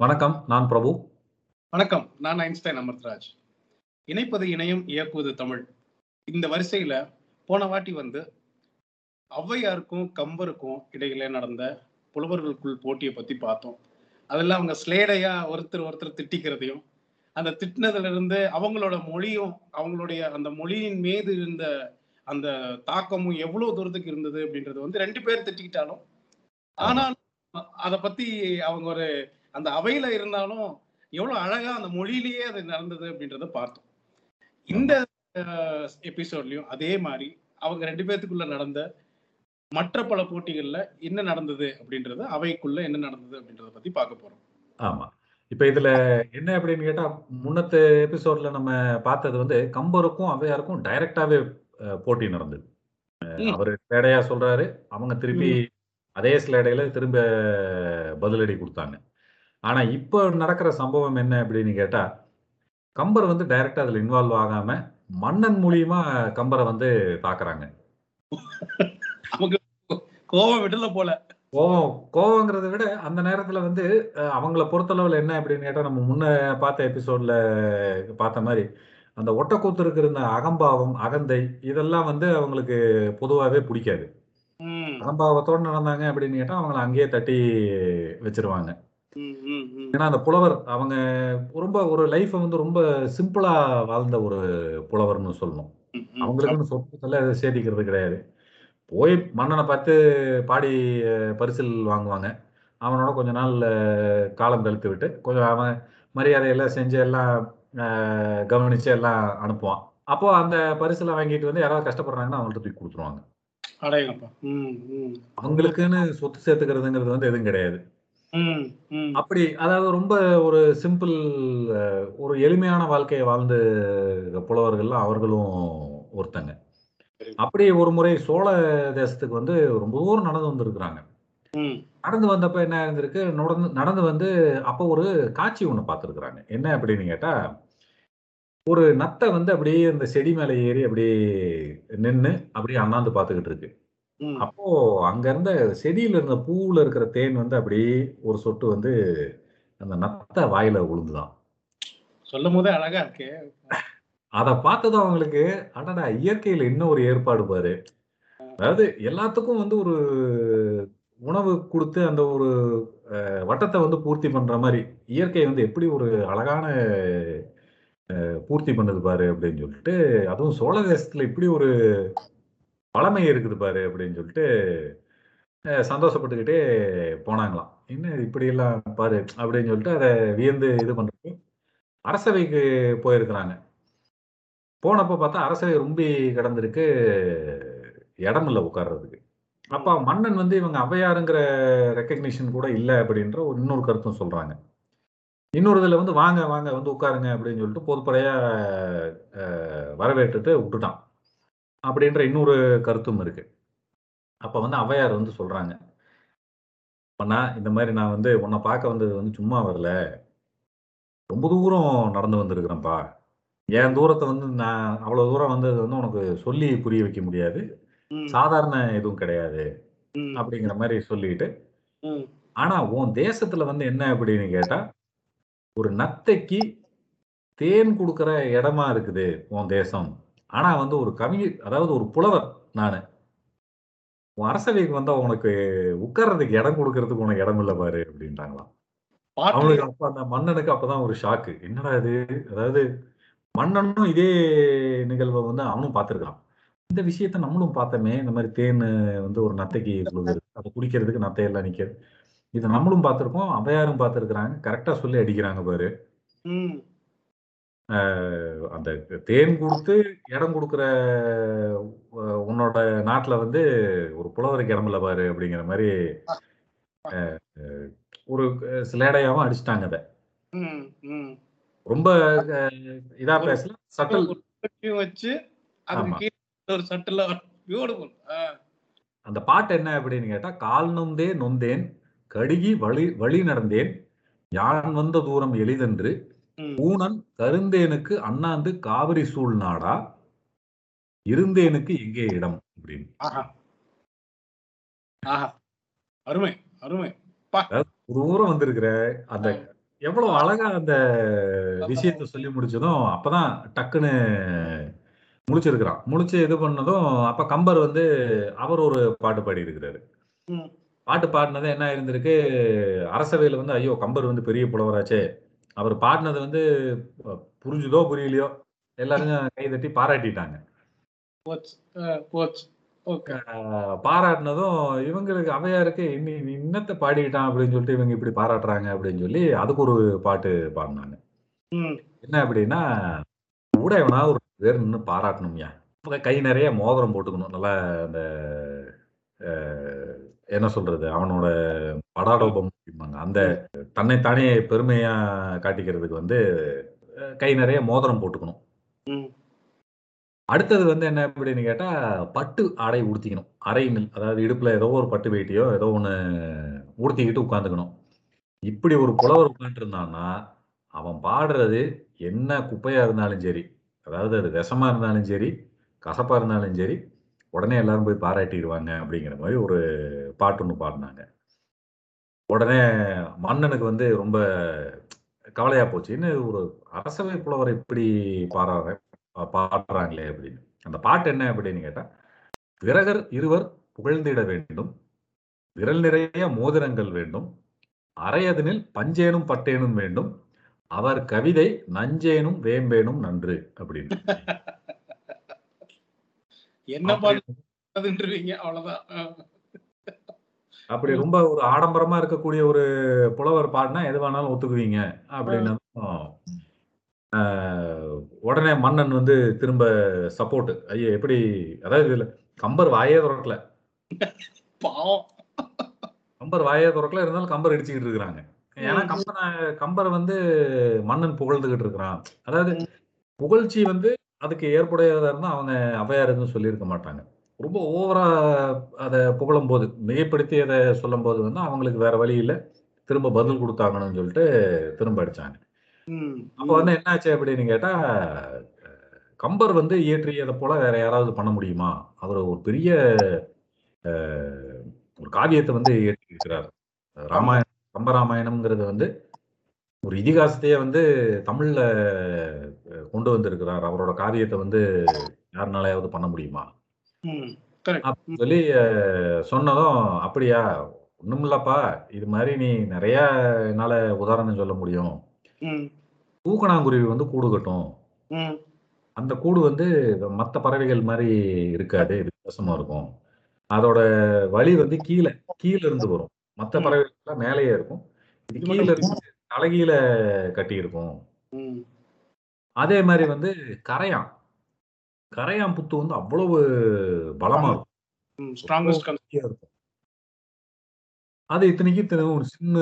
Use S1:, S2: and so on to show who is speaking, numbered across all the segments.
S1: வணக்கம். நான் பிரபு.
S2: வணக்கம். நான் ஐன்ஸ்டைன் அமர்த்ராஜ். இணைப்பது இணையம், இயக்குவது தமிழ். இந்த வரிசையில போன வாட்டி வந்து ஔவையாருக்கும், கம்பருக்கும் இடையில நடந்த புலவர்களுக்குள் போட்டிய பத்தி பார்த்தோம். அதுல அவங்க ஸ்லேடையா ஒருத்தர் ஒருத்தர் திட்டிக்கிறதையும், அந்த திட்டினதுல இருந்து அவங்களோட மொழியும், அவங்களுடைய அந்த மொழியின் மீது இருந்த அந்த தாக்கமும் எவ்வளவு தூரத்துக்கு இருந்தது அப்படின்றது வந்து 2 பேர் திட்டிக்கிட்டாலும், ஆனாலும் அத பத்தி அவங்க ஒரு அந்த அவையில இருந்தாலும் எவ்வளவு அழகா அந்த மொழியிலேயே அது நடந்தது அப்படின்றத பார்த்தோம். இந்த எபிசோட்லயும் அதே மாரி அவங்க 2 பேத்துக்குள்ள நடந்த மற்ற பல போட்டிகள்ல என்ன நடந்தது அப்படின்றத, அவைக்குள்ள என்ன நடந்தது அப்படின்றத பத்தி பார்க்க போறோம்.
S1: ஆமா. இப்ப இதுல என்ன அப்படின்னு கேட்டா, முன்னத்த எபிசோட்ல நம்ம பார்த்தது வந்து கம்பருக்கும், ஔவையாருக்கும் டைரக்ட்டாவே அ போட்டி நடந்தது. அவரு ஸ்லேடையா சொல்றாரு. அவங்க திருப்பி. அதே ஸ்லேடையில திரும்ப பதிலடி குடுத்தாங்க. ஆனா இப்ப நடக்கிற சம்பவம் என்ன அப்படின்னு கேட்டா, கம்பர் வந்து டைரக்ட்டா அதுல இன்வால்வ் ஆகாம, மன்னன் மூலியமா கம்பர வந்து.
S2: நமக்கு கோவம் விடல போல.
S1: கோவம் கோவங்கிறத விட அந்த நேரத்துல வந்து அவங்கள பொறுத்தளவுல என்ன அப்படின்னு கேட்டா, நம்ம முன்ன பார்த்த எபிசோட்ல பார்த்த மாரி, அந்த ஒட்டக்கூத்தருக்கு இருந்த அகம்பாவம், அகந்தை இதெல்லாம் வந்து அவங்களுக்கு பொதுவாவே புடிக்காது. அகம்பாவத்தோட நடந்தாங்க அப்படின்னு கேட்டா, அவங்கள அங்கேயே தட்டி வச்சுருவாங்க. ஏன்னா அந்த புலவர் அவங்க ரொம்ப ஒரு லைஃப வந்து ரொம்ப சிம்பிளா வாழ்ந்த ஒரு புலவர்ன்னு சொல்லணும். அவங்களுக்குன்னு சொத்து எல்லாம் எதுவும் சேர்த்திக்கிறது கிடையாது. போய் மன்னன பார்த்து பாடி பரிசில் வாங்குவாங்க. அவனோட கொஞ்ச நாள் காலம் கழித்து விட்டு, கொஞ்சம் அவன் மரியாதையெல்லாம் செஞ்சு எல்லாம் கவனிச்சு எல்லாம் அனுப்புவான். அப்போ அந்த பரிசெல்லாம் வாங்கிட்டு வந்து யாராவது கஷ்டப்படுறாங்கன்னா, அவங்கள்ட்ட தூக்கி குடுத்துருவாங்க. அவங்களுக்குன்னு சொத்து சேர்த்துக்கிறதுங்கிறது வந்து எதுவும் கிடையாது. அப்படி அதாவது ரொம்ப ஒரு சிம்பிள் ஒரு எளிமையான வாழ்க்கைய வாழ்ந்த புலவர்கள்ல அவர்களும் ஒருத்தங்க. அப்படி ஒரு முறை சோழ தேசத்துக்கு வந்து ரொம்ப தூரம் நடந்து வந்திருக்கிறாங்க. நடந்து வந்தப்ப என்ன இருந்திருக்கு, நொடந்து நடந்து வந்து அப்போ ஒரு காட்சி ஒண்ணு பார்த்திருக்கிறாங்க. என்ன அப்படின்னு கேட்டா, ஒரு நத்த வந்து அப்படியே அந்த செடி மேல ஏறி அப்படியே நின்னு, அப்படியே அண்ணாந்து பார்த்துக்கிட்டு இருக்கு. அப்போ அங்க இருந்த செடியில இருந்த பூவுல இருக்கிற தேன் வந்து அப்படியே ஒரு சொட்டு வந்து அந்த நத்த வாயில விழுந்துதாம்.
S2: சொல்லும்போதே அழகா இருக்கே!
S1: அத பார்த்ததும் அவங்களுக்கு, அடடா! இயற்கையில என்ன ஒரு ஏற்பாடு பாரு. அதாவது எல்லாத்துக்கும் வந்து ஒரு உணவு குடுத்து அந்த ஒரு வட்டத்த வந்து பூர்த்தி பண்ற மாரி, இயற்கை வந்து எப்படி ஒரு அழகான பூர்த்தி பண்ணுது பாரு அப்படின்னு சொல்லிட்டு, அதுவும் சோழ தேசத்துல இப்படி ஒரு வளமை இருக்குது பாரு அப்படின்னு சொல்லிட்டு, சந்தோஷப்பட்டுக்கிட்டே போனாங்களாம். என்ன இப்படியெல்லாம் பாரு அப்படின்னு சொல்லிட்டு அத வியந்து இது பண்றப்போ, அரசவைக்கு போயிருக்கிறாங்க. போனப்ப பார்த்தா அரசவை ரொம்பி கிடந்திருக்கு. இடம் இல்ல உட்கார்றதுக்கு. அப்ப. மன்னன் வந்து இவங்க ஔவையாருங்கிற ரெகக்னிஷன் கூட இல்ல அப்படின்ற ஒரு இன்னொரு கருத்தும் சொல்றாங்க. இன்னொரு இதுல வந்து வாங்க, வாங்க வந்து உட்காருங்க அப்படின்னு சொல்லிட்டு பொதுப்படையா அ வரவேற்றுட்டு உட்டுட்டான். அப்படின்ற இன்னொரு கருத்தும் இருக்கு. அப்ப வந்து ஔவையார் வந்து சொல்றாங்க. மன்னா, இந்த மாரி நான் வந்து உன்ன பார்க்க வந்தது வந்து சும்மா வரல. ரொம்ப தூரம் நடந்து வந்திருக்கிறேன்ப்பா. என். தூரத்த வந்து நான் அவ்வளவு தூரம் வந்தது வந்து உனக்கு சொல்லி புரிய வைக்க முடியாது. சாதாரண எதுவும் கிடையாது. அப்படிங்கிற மாரி சொல்லிட்டு. ஆனா உன் தேசத்துல வந்து என்ன அப்படின்னு கேட்டா, ஒரு நத்தைக்கு தேன் குடுக்குற இடமா இருக்குது உன் தேசம். ஆனா வந்து ஒரு கவி அதாவது ஒரு புலவர் நானு. உன் அரசவைக்கு வந்தா உனக்கு உட்கார்றதுக்கு இடம் குடுக்கறதுக்கு உனக்கு இடம் இல்ல பாரு அப்படின்ட்டாங்களாம்.
S2: பாட்டுலயே
S1: அவனுக்கு அப்ப அந்த மன்னனுக்கு அப்பதான் ஒரு ஷாக்கு. என்னடா இது? அதாவது மன்னனும் இதே நிகழ்வ வந்து அவனும் பார்த்திருக்கான். இந்த விஷயத்த நம்மளும் பார்த்தோமே. இந்த மாரி தேன் வந்து ஒரு நத்தைக்கு விழுகுறது. அத குடிக்கிறதுக்கு நத்தையெல்லாம் நிக்குது. இத நம்மளும் பார்த்திருக்கோம். ஔவையாரும் பார்த்திருக்கிறாங்க. கரெக்ட்டா சொல்லி அடிக்கிறாங்க பாரு. அந்த தேன் குடுத்து இடம் குடுக்குற உன்னோட நாட்ல வந்து ஒரு புலவருக்கு இடம் இல்ல பாரு அப்படிங்கிற
S2: அ
S1: ஒரு சிலேடையாவும் அடிச்சுட்டாங்க அத. ரொம்ப இதா பேசல. சட்டில்
S2: வச்சு, ஒரு சட்டில.
S1: அந்த பாட்டு என்ன அப்படின்னு கேட்டா, "கால் நொந்தே நொந்தேன், கடுகி வழி வழி நடந்தேன், யான் வந்த தூரம் எளிதன்று. ஊனன் கருந்தேனுக்கு அண்ணாந்து காவிரி சூழ் நாடா, இருந்தேனுக்கு எங்கே இடம்?" அப்படின்னு.
S2: அருமை, அருமை.
S1: அதாவது தூரம் வந்திருக்கிற அந்த. எவ்வளவு அழகா அந்த விஷயத்த சொல்லி முடிச்சதும் அப்பதான் டக்குன்னு முழிச்சிருக்கிறான் முழிச்சு இது பண்ணதும் அப்ப கம்பர் வந்து அவர் ஒரு பாட்டு பாடி இருக்கிறாரு. பாட்டு பாடினது என்ன இருந்திருக்கு அரசவையில வந்து ஐயோ கம்பர் வந்து பெரிய புலவராச்சே அவர் பாடினது வந்து புரிஞ்சுதோ புரியலையோ எல்லாரும் கை தட்டி பாராட்டிட்டாங்க.
S2: அஹ்,
S1: பாராட்டினதும் இவங்களுக்கு அவையாருக்கு இன்னி இன்னத்தை பாடிக்கிட்டான் அப்படின்னு சொல்லிட்டு இவங்க இப்படி பாராட்டுறாங்க அப்படின்னு சொல்லி அதுக்கு ஒரு பாட்டு பாடினாங்க. என்ன அப்படின்னா கூட எவனா ஒரு பேர் நின்று பாராட்டணும்யா. கை நிறைய மோதிரம் போட்டுக்கணும். நல்லா அந்த என்ன சொல்றது அவனோட படாடோபம் அப்படிம்பாங்க. அந்த தன்னைத்தானே பெருமையா காட்டிக்கிறதுக்கு வந்து கை நிறைய மோதிரம் போட்டுக்கணும். அடுத்தது வந்து என்ன அப்படின்னு கேட்டா பட்டு ஆடை உடுத்திக்கணும். அரைமில் அதாவது இடுப்புல ஏதோ ஒரு பட்டு வேட்டியோ ஏதோ ஒண்ணு உடுத்திக்கிட்டு உட்காந்துக்கணும் இப்படி ஒரு புலவர் உட்காந்துருந்தான்னா அவன் பாடுறது என்ன குப்பையா இருந்தாலும் சரி அதாவது அது விஷமா இருந்தாலும் சரி கசப்பா இருந்தாலும் சரி உடனே எல்லாரும் போய் பாராட்டிடுவாங்க அப்படிங்கிற மாதிரி ஒரு பாட்டு ஒன்று பாடினாங்க. உடனே மன்னனுக்கு வந்து ரொம்ப கவலையா போச்சு இன்னும் ஒரு அரசவை புலவர் இப்படி பாடுறாரு பாடுறாங்களே அப்படின்னு. அந்த பாட்டு என்ன அப்படின்னு கேட்டா விரகர் இருவர் புகழ்ந்திட வேண்டும் விரல் நிறைய மோதிரங்கள் வேண்டும் அரையதனில் பஞ்சேனும் பட்டேனும் வேண்டும் அவர் கவிதை நஞ்சேனும் வேம்பேனும் நன்று அப்படின்னு.
S2: என்ன பாடுறதுன்றீங்க அவ்வளவுதான்.
S1: அப்படி ரொம்ப ஒரு ஆடம்பரமா இருக்கக்கூடிய ஒரு புலவர் பாடினா எது வேணாலும் ஒத்துக்குவீங்க அப்படின்னு. உடனே மன்னன் வந்து திரும்ப சப்போர்ட். ஐயா எப்படி? அதாவது இதுல கம்பர் வாயே திறக்கல. கம்பர் வாயே திறக்கல இருந்தாலும் கம்பர் அடிச்சுக்கிட்டு இருக்கிறாங்க. ஏன்னா
S2: ம்.
S1: கம்பனை கம்பரை வந்து மன்னன் புகழ்ந்துகிட்டு இருக்கிறான். அதாவது. புகழ்ச்சி வந்து அதுக்கு ஏற்புடையதா இருந்தா அவங்க அவையார் எதுவும் சொல்லியிருக்க மாட்டாங்க. ரொம்ப ஓவரா அதை புகழும் போது மிகைப்படுத்தி அதை சொல்லும் போது வந்து அவங்களுக்கு வேற வழி இல்லை. திரும்ப பதில் கொடுத்தாங்கன்னு சொல்லிட்டு திரும்ப அடிச்சாங்க. அப்ப வந்து என்னாச்சு அப்படின்னு கேட்டா கம்பர் வந்து இயற்றியதை போல வேற யாராவது பண்ண முடியுமா? அவர் ஒரு பெரிய ஒரு காவியத்தை வந்து இயற்றியிருக்கிறார் ராமாயணம் கம்பராமாயணம்ங்கிறது வந்து ஒரு இதிகாசத்தையே வந்து தமிழ்ல கொண்டு வந்திருக்கிறார். அவரோட காவியத்தை வந்து யாருனாலையாவது பண்ண முடியுமா. அப்படின்னு சொல்லி சொன்னதும் அப்படியா? ஒண்ணுமில்லப்பா. இது மாதிரி நீ நிறைய என்னால உதாரணம் சொல்ல முடியும்.
S2: ம்,
S1: தூக்கணாங்குருவி வந்து கூடு கட்டும். அந்த கூடு வந்து மற்ற பறவைகள் மாதிரி இருக்காது. வித்தியாசமா இருக்கும். அதோட வழி வந்து கீழே கீழ இருந்து வரும். மற்ற. பறவைகள் மேலேயே இருக்கும். இது கீழ இருந்து தலைகீழ கட்டி இருக்கும் அதே மாதிரி வந்து கரையான். கரையான் புத்து வந்து அவ்வளவு பலமா இருக்கும். அது இத்தனைக்கு இத்தனை ஒரு சின்ன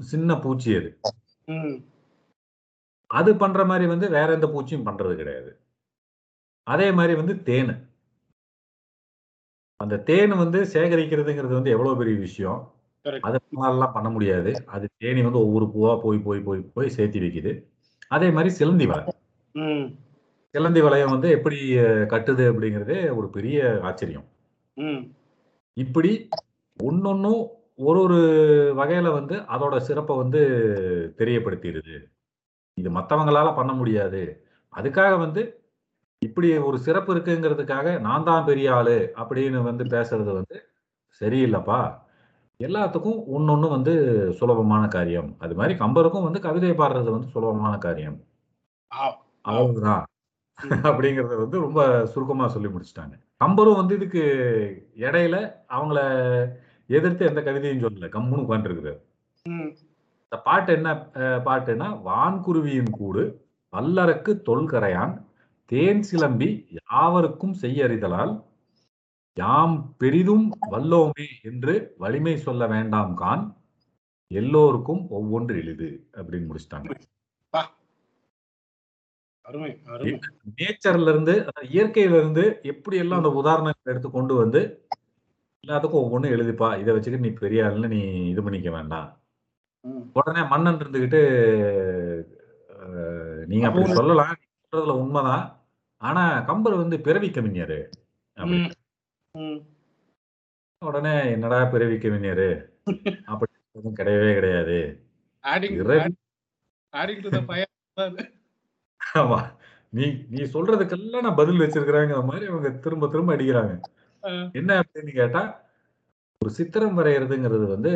S1: சின்ன பூச்சி அது. அது பண்ற மாதிரி வந்து வேற எந்த பூச்சியும் பண்றது கிடையாது. அதே மாதிரி வந்து தேன். அந்த தேன் வந்து சேகரிக்கிறதுங்கிறது வந்து எவ்வளவு பெரிய விஷயம். அது நம்மளாலாம் பண்ண முடியாது. அது தேனி வந்து ஒவ்வொரு பூவா போய் போய் போய் போய் சேர்த்தி வைக்குது. அதே மாதிரி சிலந்தி வலை
S2: ம்,
S1: சிலந்தி வளையம் வந்து எப்படி கட்டுது அப்படிங்கிறதே ஒரு பெரிய ஆச்சரியம். இப்படி ஒன்னொன்னும் ஒரு ஒரு வகையில வந்து அதோட சிறப்பை வந்து தெரியப்படுத்திடுது. இது மத்தவங்களால பண்ண முடியாது. அதுக்காக வந்து இப்படி ஒரு சிறப்பு இருக்குங்கிறதுக்காக நான் தான் பெரிய ஆளு அப்படின்னு வந்து பேசுறது வந்து சரியில்லைப்பா. எல்லாத்துக்கும் ஒன்னொன்னு வந்து சுலபமான காரியம். அது மாதிரி கம்பருக்கும் வந்து கவிதை பாடுறது வந்து சுலபமான காரியம். அவ்வளவுதான். அப்படிங்கறத வந்து ரொம்ப சுருக்கமா சொல்லி முடிச்சிட்டாங்க. கம்பரும் வந்து இதுக்கு இடையில அவங்கள எதிர்த்து எந்த கவிதையும் சொல்லல. கம்முன்னு உட்காந்துருக்குது
S2: ம்,
S1: இந்த பாட்டு என்ன பாட்டுன்னா வான்குருவியின் கூடு வல்லரக்கு தொல்கரையான் தேன் சிலம்பி யாவருக்கும் செய்யறிதலால் யாம் பெரிதும் வல்லோமே என்று வலிமை சொல்ல வேண்டாம் கான் எல்லோருக்கும் ஒவ்வொன்று எளிது அப்படின்னு முடிச்சிட்டாங்க. நேச்சர்ல இருந்து இயற்கையில இருந்து எப்படி எல்லாம் அந்த உதாரணங்களை எடுத்து கொண்டு வந்து எல்லாத்துக்கும் ஒவ்வொன்றும் எழுதிப்பா. இதை வச்சுக்கிட்டு நீ பெரிய ஆளுன்னு நீ இது பண்ணிக்க வேண்டாம். உடனே மன்னன் இருந்துகிட்டு நீங்க அப்படி
S2: அப்போ-
S1: சொல்லலாம். சொல்றதுல உண்மைதான். ஆனா கம்பர் வந்து பிறவி கவிஞரு. உடனே என்னடா பிறவி கவிஞரு? அப்படி கிடையவே கிடையாது. ஆமா. நீ நீ சொல்றதுக்கெல்லாம் நான் பதில் வச்சிருக்கிறேங்கிற மாதிரி அவங்க திரும்ப திரும்ப அடிக்கிறாங்க. என்ன அப்படின்னு கேட்டா ஒரு சித்திரம் வரைகிறதுங்கிறது வந்து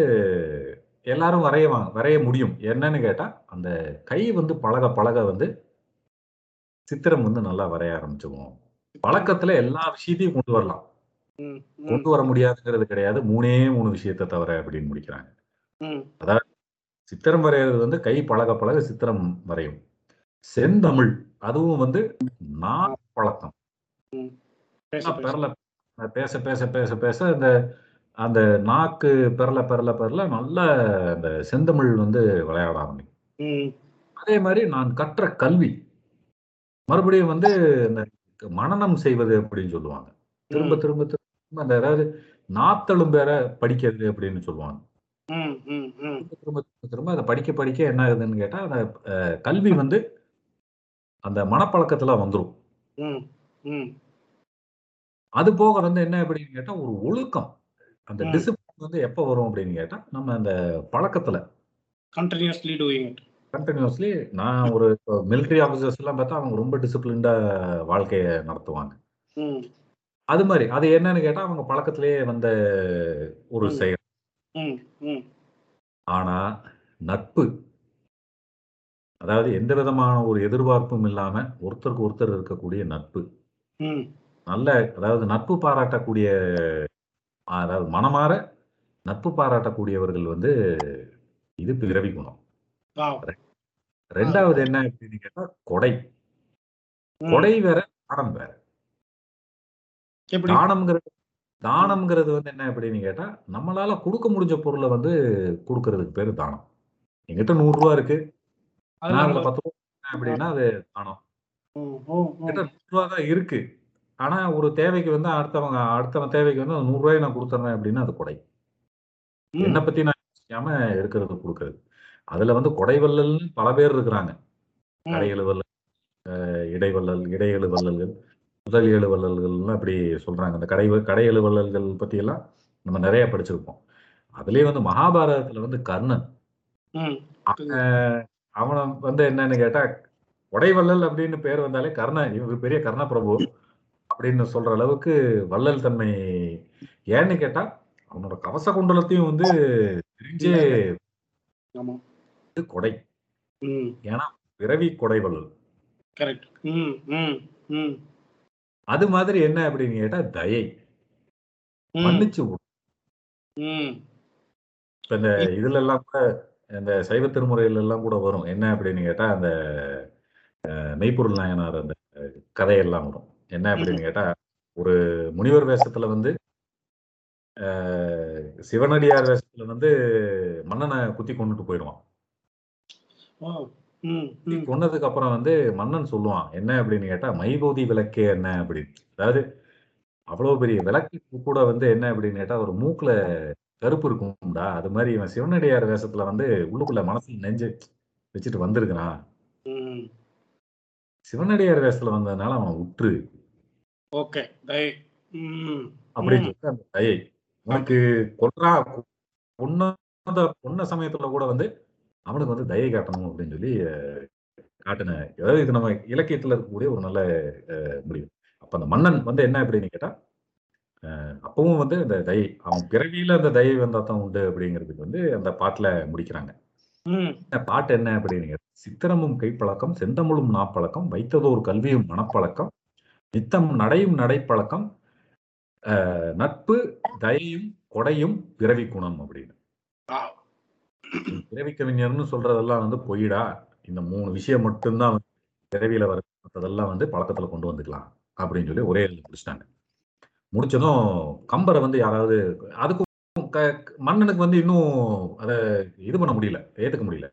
S1: எல்லாரும் வரையவாங்க வரைய முடியும். என்னன்னு கேட்டா அந்த கை வந்து பழக பழக வந்து சித்திரம் வந்து நல்லா வரைய ஆரம்பிச்சுக்குவோம் பழக்கத்துல எல்லா விஷயத்தையும் கொண்டு வரலாம். கொண்டு வர முடியாதுங்கிறது கிடையாது. மூணே மூணு விஷயத்தை தவிர அப்படின்னு முடிக்கிறாங்க. அதாவது சித்திரம் வரைகிறது வந்து கை பழக பழக சித்திரம் வரையும். செந்தமிழ் அதுவும் வந்து நான் பழக்கம். பெறல பேச பேச பேச பேச இந்த அந்த நாக்கு பெறல பெறல பெறல நல்ல அந்த செந்தமிழ் வந்து விளையாட ஆரம்பிக்கும். அதே மாதிரி நான் கற்ற கல்வி மறுபடியும் வந்து இந்த மனநம் செய்வது அப்படின்னு சொல்லுவாங்க. திரும்ப திரும்ப திரும்ப அந்த அதாவது நாத்தலும் பேர படிக்கிறது அப்படின்னு சொல்லுவாங்க. திரும்ப திரும்ப திரும்ப அதை படிக்க படிக்க என்ன ஆகுதுன்னு கேட்டா அந்த கல்வி வந்து அந்த மனப்பழக்கத்துல வந்துடும் அது போக வந்து என்ன அப்படின்னு கேட்டா ஒரு ஒழுக்கம். அந்த டிசிப்ளின் வந்து எப்ப வரும் அப்படின்னு கேட்டா நம்ம அந்த பழக்கத்துல.
S2: கண்டினியூஸ்லி டூயிங் இட்
S1: கண்டினியூஸ்லி நான் ஒரு மிலிட்டரி ஆஃபீஸர்ஸ் எல்லாம் பார்த்தா அவங்க ரொம்ப டிசிப்ளின்டா வாழ்க்கையை நடத்துவாங்க. அது மாதிரி அது என்னன்னு கேட்டா அவங்க பழக்கத்திலேயே வந்த ஒரு செயல். ஆனா நட்பு. அதாவது எந்த விதமான ஒரு எதிர்பார்ப்பும் இல்லாம ஒருத்தருக்கு ஒருத்தர் இருக்கக்கூடிய நட்பு. நல்ல அதாவது நட்பு பாராட்டக்கூடிய அதாவது மனமாற நட்பு பாராட்டக்கூடியவர்கள் வந்து இது பிறவி குணம். ரெண்டாவது என்ன அப்படின்னு கேட்டா கொடை. கொடை வேற தானம் வேற. தானம்ங்கிறது தானம்ங்கிறது வந்து என்ன அப்படின்னு கேட்டா நம்மளால கொடுக்க முடிஞ்ச பொருளை வந்து கொடுக்கறதுக்கு பேரு தானம். எங்கிட்ட நூறு ரூபா இருக்கு. நான் அதுல பத்து ரூபா அப்படின்னா அது தானம் கிட்ட நூறு ரூபா தான் இருக்கு. ஆனா ஒரு தேவைக்கு வந்து அடுத்தவங்க அடுத்தவன் தேவைக்கு வந்து நூறு ரூபாய் நான் கொடுத்துறேன் அப்படின்னா அது கொடை. என்னை பத்தி நான் யோசிக்காம இருக்கிறது கொடுக்கறது. அதுல வந்து கொடைவல்லல்னு பல பேர் இருக்கிறாங்க. கடையெழு வல்லல் இடைவல்லல் இடையெழு வல்லல்கள் முதல் ஏழு வள்ளல்கள்லாம் அப்படி சொல்றாங்க. அந்த கடை கடையெழு வள்ளல்கள் பத்தி எல்லாம் நம்ம நிறைய படிச்சிருப்போம். அதுலயே வந்து மகாபாரதத்துல வந்து கர்ணன். அவனை வந்து என்னன்னு கேட்டா உடைவள்ளல் அப்படின்னு பேர் வந்தாலே கர்ண இவங்க பெரிய கர்ண பிரபு அப்படின்னு சொல்ற அளவுக்கு வள்ளல் தன்மை. ஏன்னு கேட்டா அவனோட கவச குண்டலத்தையும் வந்து தெரிஞ்சே கொடை. ஏன்னா பிறவி கொடை வள்ளல் அது மாதிரி என்ன அப்படின்னு கேட்டா தயை. மன்னிச்சு இப்ப இந்த இதுல எல்லாம் கூட இந்த சைவ திருமுறையில எல்லாம் கூட வரும். என்ன அப்படின்னு கேட்டா அந்த மெய்ப்பொருள் நாயனார் அந்த கதையெல்லாம் வரும். என்ன அப்படின்னு கேட்டா ஒரு முனிவர் வேஷத்துல வந்து சிவனடியார் வேஷத்துல வந்து மன்னனை குத்தி கொண்டுட்டு போயிடுவான். கொன்னதுக்கு அப்புறம் வந்து மன்னன் சொல்லுவான் என்ன அப்படின்னு கேட்டா மைபோதி விளக்கே என்ன? அப்படின்னு. அதாவது அவ்வளவு பெரிய விளக்கு கூட வந்து என்ன அப்படின்னு கேட்டா ஒரு மூக்குல கருப்பு இருக்கும்டா. அது மாதிரி இவன் சிவனடியார் வேஷத்துல வந்து உள்ளுக்குள்ள மனசுல நெஞ்சு வச்சுட்டு வந்திருக்கிறான் சிவனடியார் வேஷத்துல வந்ததுனால அவன் உற்று.
S2: ஓகே.
S1: அப்படின்னு சொல்லிட்டு அந்த தயை உனக்கு கொல்றா பொண்ண பொண்ண சமயத்துல கூட வந்து அவனுக்கு வந்து தயை காட்டணும் அப்படின்னு சொல்லி காட்டின அதாவது இது நம்ம இலக்கியத்துல இருக்கக்கூடிய ஒரு நல்ல முடிவு. அப்ப அந்த மன்னன் வந்து என்ன அப்படின்னு கேட்டா அப்பவும் வந்து இந்த தயை அவன் பிறவியில அந்த தயை வந்தா தான் உண்டு அப்படிங்கிறதுக்கு வந்து அந்த பாட்டுல முடிக்கிறாங்க. பாட்டு என்ன அப்படின்னு சித்திரமும் கைப்பழக்கம் செந்தமிழும் நாப்பழக்கம் வைத்ததோர் கல்வியும் மனப்பழக்கம் நித்தம் நடையும் நடைப்பழக்கம் நட்பு தயையும் கொடையும் பிறவி குணம் அப்படின்னு. பிறவி கவிஞர்னு சொல்றதெல்லாம் வந்து பொய்டா? இந்த மூணு விஷயம் மட்டும்தான் பிறவியில வரதெல்லாம் வந்து பழக்கத்துல கொண்டு வந்துக்கலாம் அப்படின்னு சொல்லி ஒரே முடிச்சிட்டாங்க. முடிச்சதும் கம்பரை வந்து யாராவது அதுக்கும் மன்னனுக்கு வந்து இன்னும் அத இது பண்ண முடியல ஏத்துக்க முடியல.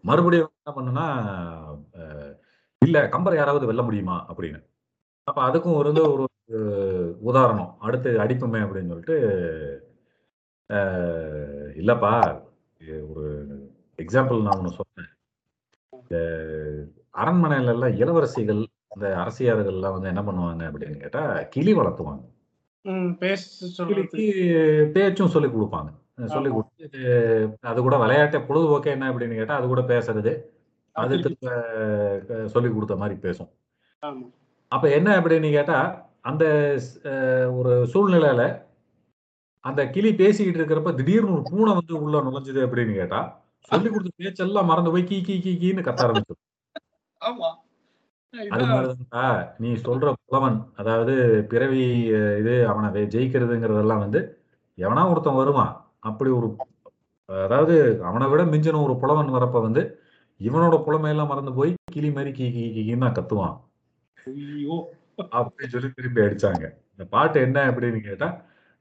S1: மறுபடியும் என்ன பண்ணுனா இல்ல கம்பரை யாராவது வெல்ல முடியுமா? அப்படின்னு. அப்ப அதுக்கும் ஒரு ஒரு உதாரணம் அடுத்து அடிப்போமே அப்படின்னு சொல்லிட்டு இல்லப்பா ஒரு எக்ஸாம்பிள் நான் ஒன்று சொன்னேன் அரண்மனையில எல்லாம் இளவரசிகள் அரசியார்கள் எல்லாம் வந்து என்ன பண்ணுவாங்க அப்படின்னு கேட்டா கிளி வளர்த்துவாங்க. கிளிக்கு பேச்சும் சொல்லி கொடுப்பாங்க. சொல்லி. கொடுத்து அது கூட விளையாட்ட பொழுதுபோக்கே என்ன அப்படின்னு கேட்டா அது கூட பேசுறது. அது திரும்ப சொல்லி கொடுத்த மாதிரி பேசும். அப்ப என்ன அப்படின்னு கேட்டா அந்த ஒரு சூழ்நிலையில அந்த கிளி பேசிக்கிட்டு இருக்கிறப்ப திடீர்னு ஒரு பூனை வந்து உள்ள நுழைஞ்சது அப்படின்னு கேட்டா சொல்லி கொடுத்த பேச்செல்லாம் மறந்து போய் கீ கீ கீ கீன்னு கத்த ஆரம்பிச்சிடும்
S2: ஆமா.
S1: அது மாதிரிதான்டா நீ சொல்ற புலவன் அதாவது பிறவி இது அவனை வெ- ஜெயிக்கிறதுங்கிறதெல்லாம் வந்து எவனா ஒருத்தன் வருவான். அப்படி ஒரு அதாவது அவனை விட மிஞ்சின ஒரு புலவன் வரப்ப வந்து இவனோட புலமையெல்லாம் மறந்து போய் கிளி மாதிரி கீ கீ கீன்னு தான் கத்துவான்.
S2: ஐயோ.
S1: அப்படின்னு சொல்லி திருப்பி அடிச்சாங்க. இந்த பாட்டு என்ன அப்படின்னு கேட்டா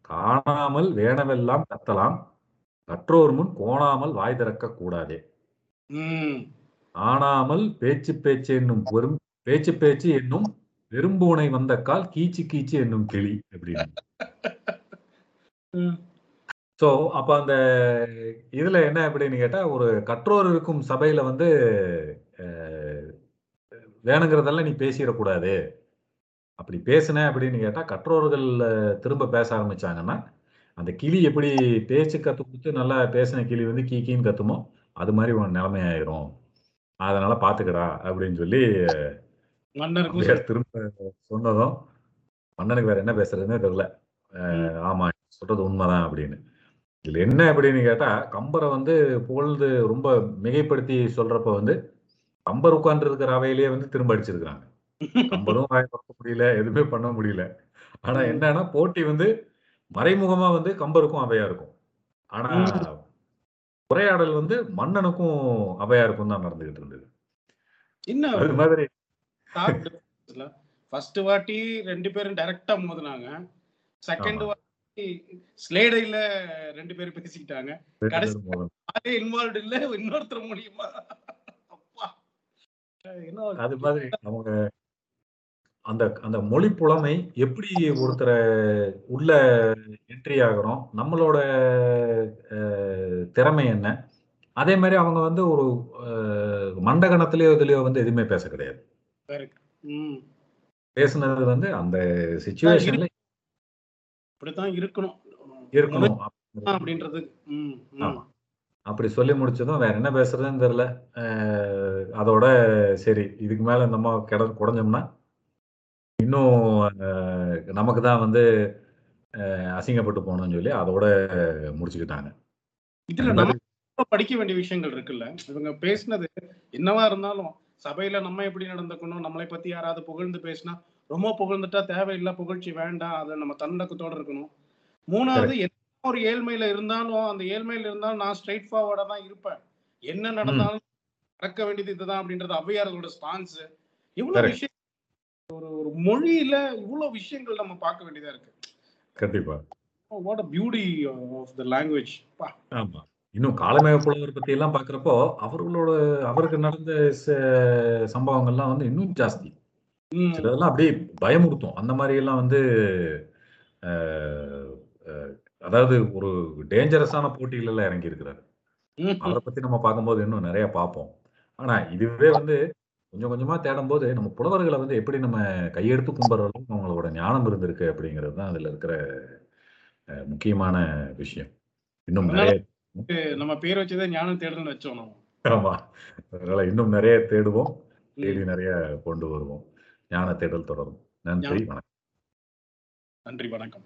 S1: காணாமல் வேணவெல்லாம் கத்தலாம் கற்றோர் முன் கோணாமல் வாய் திறக்க கூடாதே.
S2: ம்.
S1: ஆனாமல் பேச்சு பேச்சு என்னும் பெரும் பேச்சு பேச்சு என்னும் பெரும்பூனை வந்த கால் கீச்சு கீச்சு என்னும் கிளி அப்படின்னு. சோ அப்ப அந்த இதுல என்ன அப்படின்னு கேட்டா ஒரு கற்றோர் இருக்கும் சபையில வந்து வேணுங்கிறதெல்லாம் நீ பேசிடக்கூடாது அப்படி பேசுன அப்படின்னு கேட்டா கற்றோர்கள் திரும்ப பேச ஆரம்பிச்சாங்கன்னா அந்த கிளி எப்படி பேச்சு கத்து கொடுத்து நல்லா பேசின கிளி வந்து கீ கீன்னு கத்துமோ அது மாதிரி உன் நிலைமை ஆயிரும் அதனால பாத்துக்கடா அப்படின்னு சொல்லி
S2: மன்னருக்கும்
S1: திரும்ப சொன்னதும் மன்னனுக்கு வேற என்ன பேசுறதுன்னே தெரியல. ஆமா சொல்றது உண்மைதான் அப்படின்னு. இதுல என்ன அப்படின்னு கேட்டா கம்பரை வந்து புகழ்ந்து ரொம்ப மிகைப்படுத்தி சொல்றப்ப வந்து கம்பர் உட்கார்ந்து இருக்கிற அவையிலேயே வந்து திரும்ப அடிச்சிருக்காங்க கம்பரும் வாய் திறக்க முடியல எதுவுமே பண்ண முடியல. ஆனா. என்னன்னா போட்டி வந்து மறைமுகமா வந்து கம்பருக்கும் அவையா இருக்கும். ஆனா உரையாடல் வந்து மன்னனுக்கும் அவையா இருக்கும் தான் நடந்துகிட்டு இருந்தது.
S2: இன்னும்
S1: அது மாதிரி
S2: ஃபர்ஸ்ட் வாட்டி ரெண்டு பேரும் டைரக்டா மோதினாங்க. செகண்ட் வாட்டி ஸ்லேடைல ரெண்டு பேரும் பேசிக்கிட்டாங்க. கடைசி- இன்வால்வ் இல்ல இன்னொருத்தர் மூலியமா.
S1: அது மாதிரி அவங்க அந்த அந்த மொழி புலமை எப்படி ஒருத்தரை உள்ள என்ட்ரி ஆகிறோம் நம்மளோட திறமை என்ன? அதே மாதிரி அவங்க வந்து ஒரு மண்டகணத்திலேயோ இதுலயோ வந்து எதுவுமே பேச கிடையாது. பேசுனது வந்து அந்த சுச்சுவேஷன்ல
S2: இப்படித்தான் இருக்கணும்.
S1: இருக்கணும்.
S2: அப்படின்றது.
S1: அப்படி சொல்லி முடிச்சதும் வேற என்ன பேசுறதுன்னு தெரியல. அதோட சரி இதுக்கு மேல நம்ம கிட குறைஞ்சோம்னா இன்னும் நமக்கு தான் வந்து அசிங்கப்பட்டு போகணும்னு சொல்லி அதோட முடிச்சுக்கிட்டாங்க.
S2: இதுல படிக்க வேண்டிய விஷயங்கள் இருக்குல்ல. இவங்க பேசினது என்னவா இருந்தாலும் சபையில நம்ம எப்படி நடந்துக்கணும் நம்மளை பத்தி யாராவது புகழ்ந்து பேசினா ரொம்ப புகழ்ந்துட்டா தேவையில்லை புகழ்ச்சி வேண்டாம் அதை நம்ம தன்னடக்கத்தோட இருக்கணும். மூணாவது என்ன ஒரு ஏழ்மையில இருந்தாலும் அந்த ஏழ்மையில இருந்தாலும் நான் ஸ்ட்ரைட் ஃபார்வர்டா தான் இருப்பேன். என்ன நடந்தாலும் நடக்க வேண்டியது இதுதான் அப்படின்றது ஔவையாரோட ஸ்டான்ஸ் இவ்வளவு. விஷயம் ஒரு ஒரு மொழியில இவ்வளவு விஷயங்கள் நம்ம பார்க்க வேண்டியதா இருக்கு.
S1: கண்டிப்பா.
S2: What a beauty of the language
S1: ஆமா. இன்னும் காலமேக புலவர் பத்தி எல்லாம் பாக்குறப்போ அவர்களோட அவருக்கு நடந்த சம்பவங்கள்லாம் வந்து இன்னும் ஜாஸ்தி. சிலதெல்லாம் அப்படியே பயமுறுத்தும். அந்த மாதிரி எல்லாம் வந்து அதாவது ஒரு டேஞ்சரஸான போட்டிகள் எல்லாம் இறங்கி இருக்கிறாரு அவரை பத்தி நம்ம பார்க்கும்போது இன்னும் நிறைய பார்ப்போம். ஆனா இதுவே வந்து கொஞ்சம் கொஞ்சமா தேடும்போது நம்ம புலவர்களை வந்து எப்படி நம்ம கையெடுத்து கும்பிடுற அளவுக்கு அவங்களோட ஞானம் இருந்திருக்கு அப்படிங்கிறது தான் அதுல இருக்கிற முக்கியமான விஷயம். இன்னும் நிறைய
S2: நம்ம பேர் வச்சதே ஞானம் தேடல்னு வச்சோம் நம்ம
S1: ஆமா. அதனால இன்னும் நிறைய தேடுவோம். தேடி நிறைய கொண்டு வருவோம். ஞான தேடல் தொடரும். நன்றி. வணக்கம்.
S2: நன்றி. வணக்கம்.